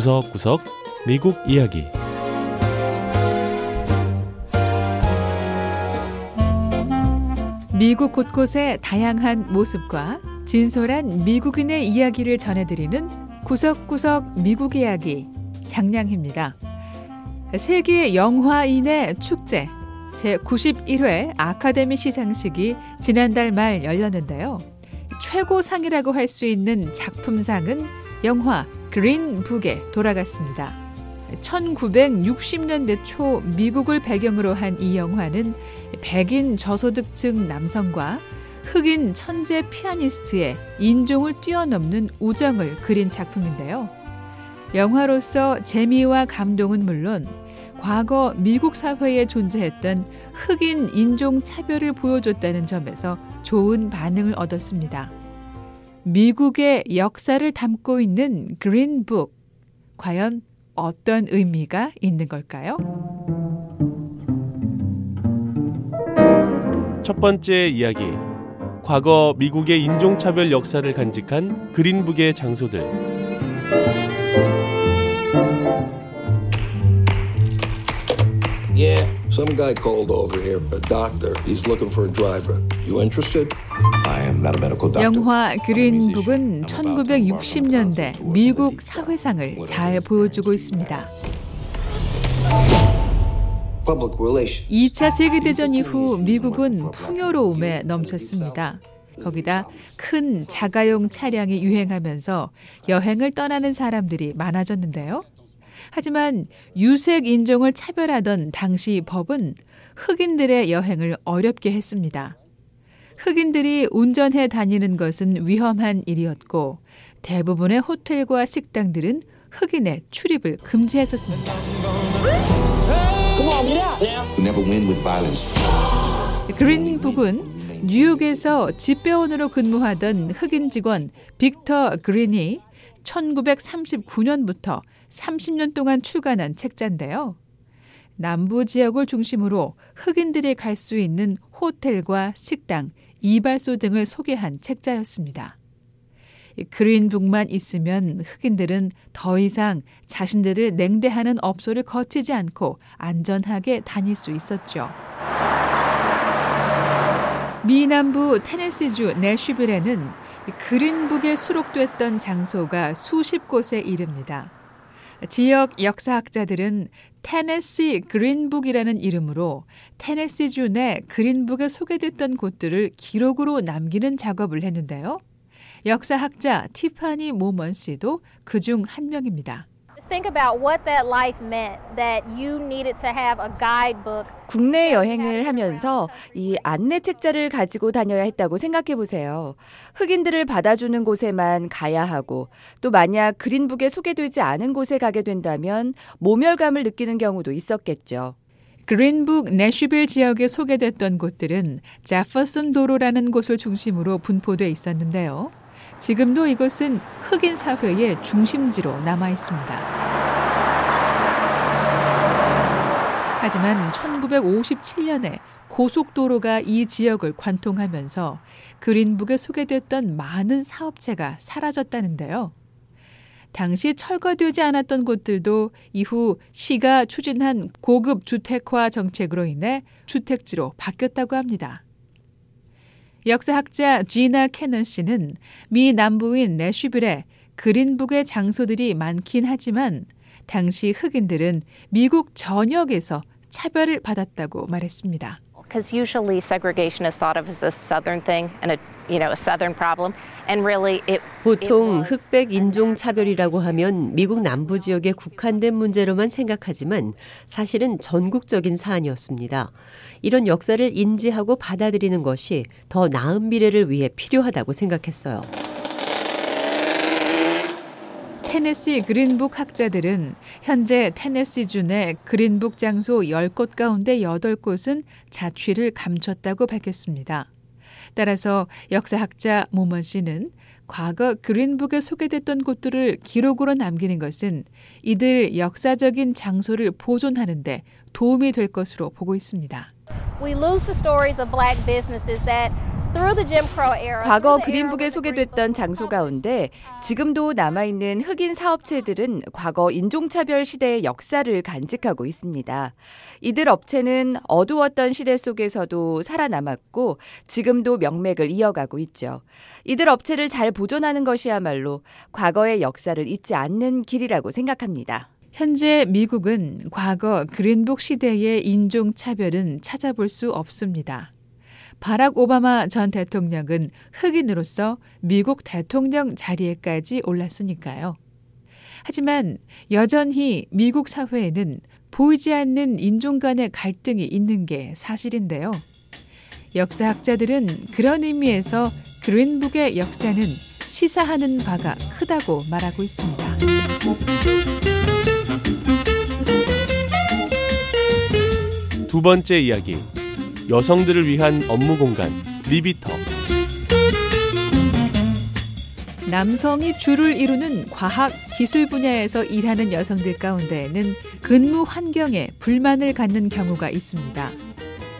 구석구석 미국 이야기 미국 곳곳의 다양한 모습과 진솔한 미국인의 이야기를 전해드리는 구석구석 미국 이야기 장량입니다. 세계 영화인의 축제 제91회 아카데미 시상식이 지난달 말 열렸는데요. 최고상이라고 할 수 있는 작품상은 영화 그린북에 돌아갔습니다. 1960년대 초 미국을 배경으로 한 이 영화는 백인 저소득층 남성과 흑인 천재 피아니스트의 인종을 뛰어넘는 우정을 그린 작품인데요. 영화로서 재미와 감동은 물론 과거 미국 사회에 존재했던 흑인 인종 차별을 보여줬다는 점에서 좋은 반응을 얻었습니다. 미국의 역사를 담고 있는 그린북. 과연 어떤 의미가 있는 걸까요? 첫 번째 이야기 과거 미국의 인종차별 역사를 간직한 그린북의 장소들 Yeah, some guy called over here, a doctor. He's looking for a driver. You interested? I am not a medical doctor. 영화 그린 북은 1960년대 미국 사회상을 잘 보여주고 있습니다. Public relations. 2차 세계대전 이후 미국은 풍요로움에 넘쳤습니다. 거기다 큰 자가용 차량이 유행하면서 여행을 떠나는 사람들이 많아졌는데요. 하지만 유색 인종을 차별하던 당시 법은 흑인들의 여행을 어렵게 했습니다. 흑인들이 운전해 다니는 것은 위험한 일이었고 대부분의 호텔과 식당들은 흑인의 출입을 금지했었습니다. Never win with violence. 그린 북은 뉴욕에서 집배원으로 근무하던 흑인 직원 빅터 그린이 1939년부터 30년 동안 출간한 책자인데요. 남부 지역을 중심으로 흑인들이 갈 수 있는 호텔과 식당, 이발소 등을 소개한 책자였습니다. 그린북만 있으면 흑인들은 더 이상 자신들을 냉대하는 업소를 거치지 않고 안전하게 다닐 수 있었죠. 미남부 테네시주 내슈빌에는 그린북에 수록됐던 장소가 수십 곳에 이릅니다. 지역 역사학자들은 테네시 그린북이라는 이름으로 테네시주 내 그린북에 소개됐던 곳들을 기록으로 남기는 작업을 했는데요. 역사학자 티파니 모먼 씨도 그 중 한 명입니다. Think about what that life meant that you needed to have a guidebook. 국내 여행을 하면서 이 안내 책자를 가지고 다녀야 했다고 생각해 보세요. 흑인들을 받아주는 곳에만 가야 하고 또 만약 그린북에 소개되지 않은 곳에 가게 된다면 모멸감을 느끼는 경우도 있었겠죠. 그린북 내슈빌 지역에 소개됐던 곳들은 제퍼슨 도로라는 곳을 중심으로 분포돼 있었는데요. 지금도 이곳은 흑인 사회의 중심지로 남아 있습니다. 하지만 1957년에 고속도로가 이 지역을 관통하면서 그린북에 소개됐던 많은 사업체가 사라졌다는데요. 당시 철거되지 않았던 곳들도 이후 시가 추진한 고급 주택화 정책으로 인해 주택지로 바뀌었다고 합니다. 역사학자 지나 캐넌 씨는 미 남부인 내슈빌에 그린북의 장소들이 많긴 하지만 당시 흑인들은 미국 전역에서 차별을 받았다고 말했습니다. because usually segregation is thought of as a southern thing and a you know a southern problem and really it 보통 흑백 인종 차별이라고 하면 미국 남부 지역에 국한된 문제로만 생각하지만 사실은 전국적인 사안이었습니다. 이런 역사를 인지하고 받아들이는 것이 더 나은 미래를 위해 필요하다고 생각했어요. 테네시 그린북 학자들은 현재 테네시주 내 그린북 장소 10곳 가운데 8곳은 자취를 감췄다고 밝혔습니다. 따라서 역사학자 모먼 씨는 과거 그린북에 소개됐던 곳들을 기록으로 남기는 것은 이들 역사적인 장소를 보존하는데 도움이 될 것으로 보고 있습니다. We lose the stories of black businesses that 과거 그린북에 소개됐던 장소 가운데 지금도 남아있는 흑인 사업체들은 과거 인종차별 시대의 역사를 간직하고 있습니다. 이들 업체는 어두웠던 시대 속에서도 살아남았고 지금도 명맥을 이어가고 있죠. 이들 업체를 잘 보존하는 것이야말로 과거의 역사를 잊지 않는 길이라고 생각합니다. 현재 미국은 과거 그린북 시대의 인종차별은 찾아볼 수 없습니다. 바락 오바마 전 대통령은 흑인으로서 미국 대통령 자리에까지 올랐으니까요. 하지만 여전히 미국 사회에는 보이지 않는 인종 간의 갈등이 있는 게 사실인데요. 역사학자들은 그런 의미에서 그린북의 역사는 시사하는 바가 크다고 말하고 있습니다. 두 번째 이야기. 여성들을 위한 업무 공간 리비터. 남성이 주를 이루는 과학, 기술 분야에서 일하는 여성들 가운데에는 근무 환경에 불만을 갖는 경우가 있습니다.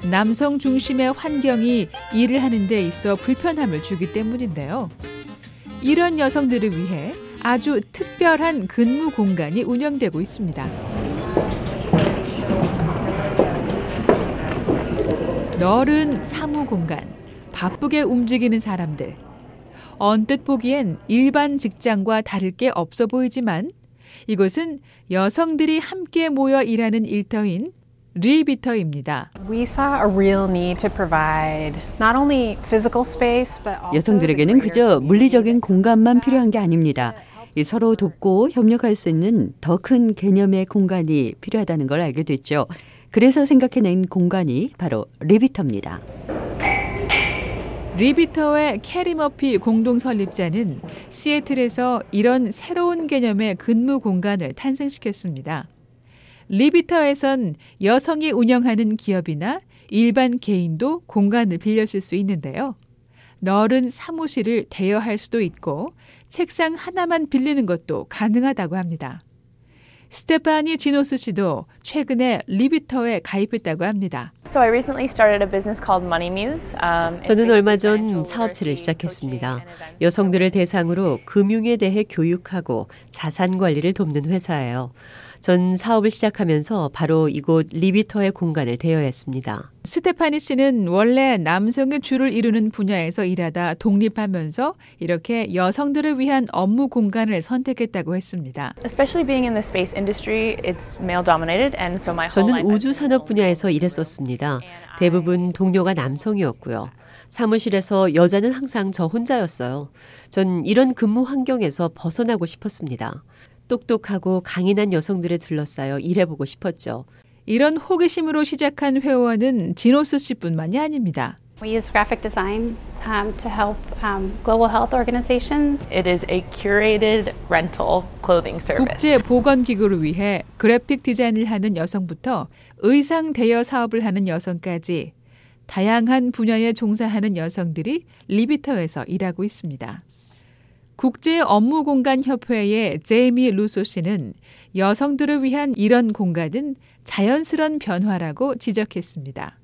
남성 중심의 환경이 일을 하는 데 있어 불편함을 주기 때문인데요. 이런 여성들을 위해 아주 특별한 근무 공간이 운영되고 있습니다. 넓은 사무 공간, 바쁘게 움직이는 사람들. 언뜻 보기엔 일반 직장과 다를 게 없어 보이지만 이곳은 여성들이 함께 모여 일하는 일터인 리비터입니다. 여성들에게는 그저 물리적인 공간만 필요한 게 아닙니다. 서로 돕고 협력할 수 있는 더 큰 개념의 공간이 필요하다는 걸 알게 됐죠. 그래서 생각해낸 공간이 바로 리비터입니다. 리비터의 캐리 머피 공동 설립자는 시애틀에서 이런 새로운 개념의 근무 공간을 탄생시켰습니다. 리비터에선 여성이 운영하는 기업이나 일반 개인도 공간을 빌려줄 수 있는데요. 넓은 사무실을 대여할 수도 있고 책상 하나만 빌리는 것도 가능하다고 합니다. 스테파니 지노스 씨도 최근에 리비터에 가입했다고 합니다. 저는 얼마 전 사업체를 시작했습니다. 여성들을 대상으로 금융에 대해 교육하고 자산 관리를 돕는 회사예요. 전 사업을 시작하면서 바로 이곳 리비터의 공간을 대여했습니다. 스테파니 씨는 원래 남성의 주를 이루는 분야에서 일하다 독립하면서 이렇게 여성들을 위한 업무 공간을 선택했다고 했습니다. 저는 우주 산업 분야에서 일했었습니다. 대부분 동료가 남성이었고요. 사무실에서 여자는 항상 저 혼자였어요. 전 이런 근무 환경에서 벗어나고 싶었습니다. 똑똑하고 강인한 여성들을 둘러싸여 일해보고 싶었죠. 이런 호기심으로 시작한 회원은 지노스 씨뿐만이 아닙니다. We use graphic design um, to help um, global health organizations. It is a curated rental clothing service. 국제 보건 기구를 위해 그래픽 디자인을 하는 여성부터 의상 대여 사업을 하는 여성까지 다양한 분야에 종사하는 여성들이 리비터에서 일하고 있습니다. 국제 업무 공간 협회의 제이미 루소 씨는 여성들을 위한 이런 공간은 자연스런 변화라고 지적했습니다.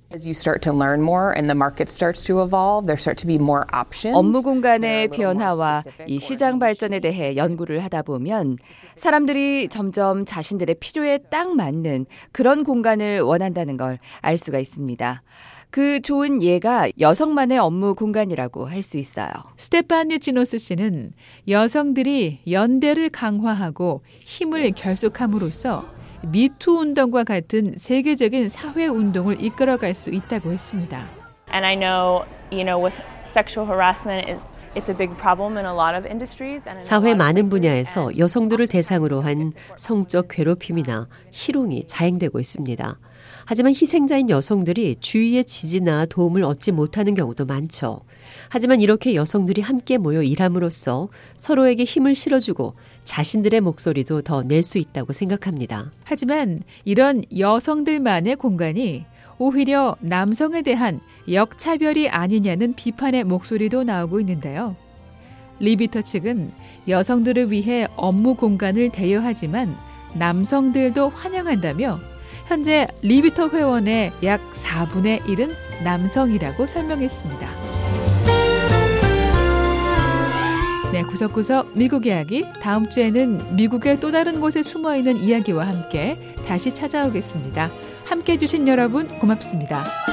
업무 공간의 변화와 이 시장 발전에 대해 연구를 하다 보면 사람들이 점점 자신들의 필요에 딱 맞는 그런 공간을 원한다는 걸 알 수가 있습니다. 그 좋은 예가 여성만의 업무 공간이라고 할 수 있어요. 스테파니 지노스 씨는 여성들이 연대를 강화하고 힘을 결속함으로써 미투 운동과 같은 세계적인 사회 운동을 이끌어갈 수 있다고 했습니다. And I know, you know, with sexual harassment, 사회 많은 분야에서 여성들을 대상으로 한 성적 괴롭힘이나 희롱이 자행되고 있습니다. 하지만 희생자인 여성들이 주위의 지지나 도움을 얻지 못하는 경우도 많죠. 하지만 이렇게 여성들이 함께 모여 일함으로써 서로에게 힘을 실어주고 자신들의 목소리도 더 낼 수 있다고 생각합니다. 하지만 이런 여성들만의 공간이 오히려 남성에 대한 역차별이 아니냐는 비판의 목소리도 나오고 있는데요. 리비터 측은 여성들을 위해 업무 공간을 대여하지만 남성들도 환영한다며 현재 리비터 회원의 약 4분의 1은 남성이라고 설명했습니다. 네, 구석구석 미국 이야기. 다음 주에는 미국의 또 다른 곳에 숨어 있는 이야기와 함께 다시 찾아오겠습니다. 함께 해주신 여러분 고맙습니다.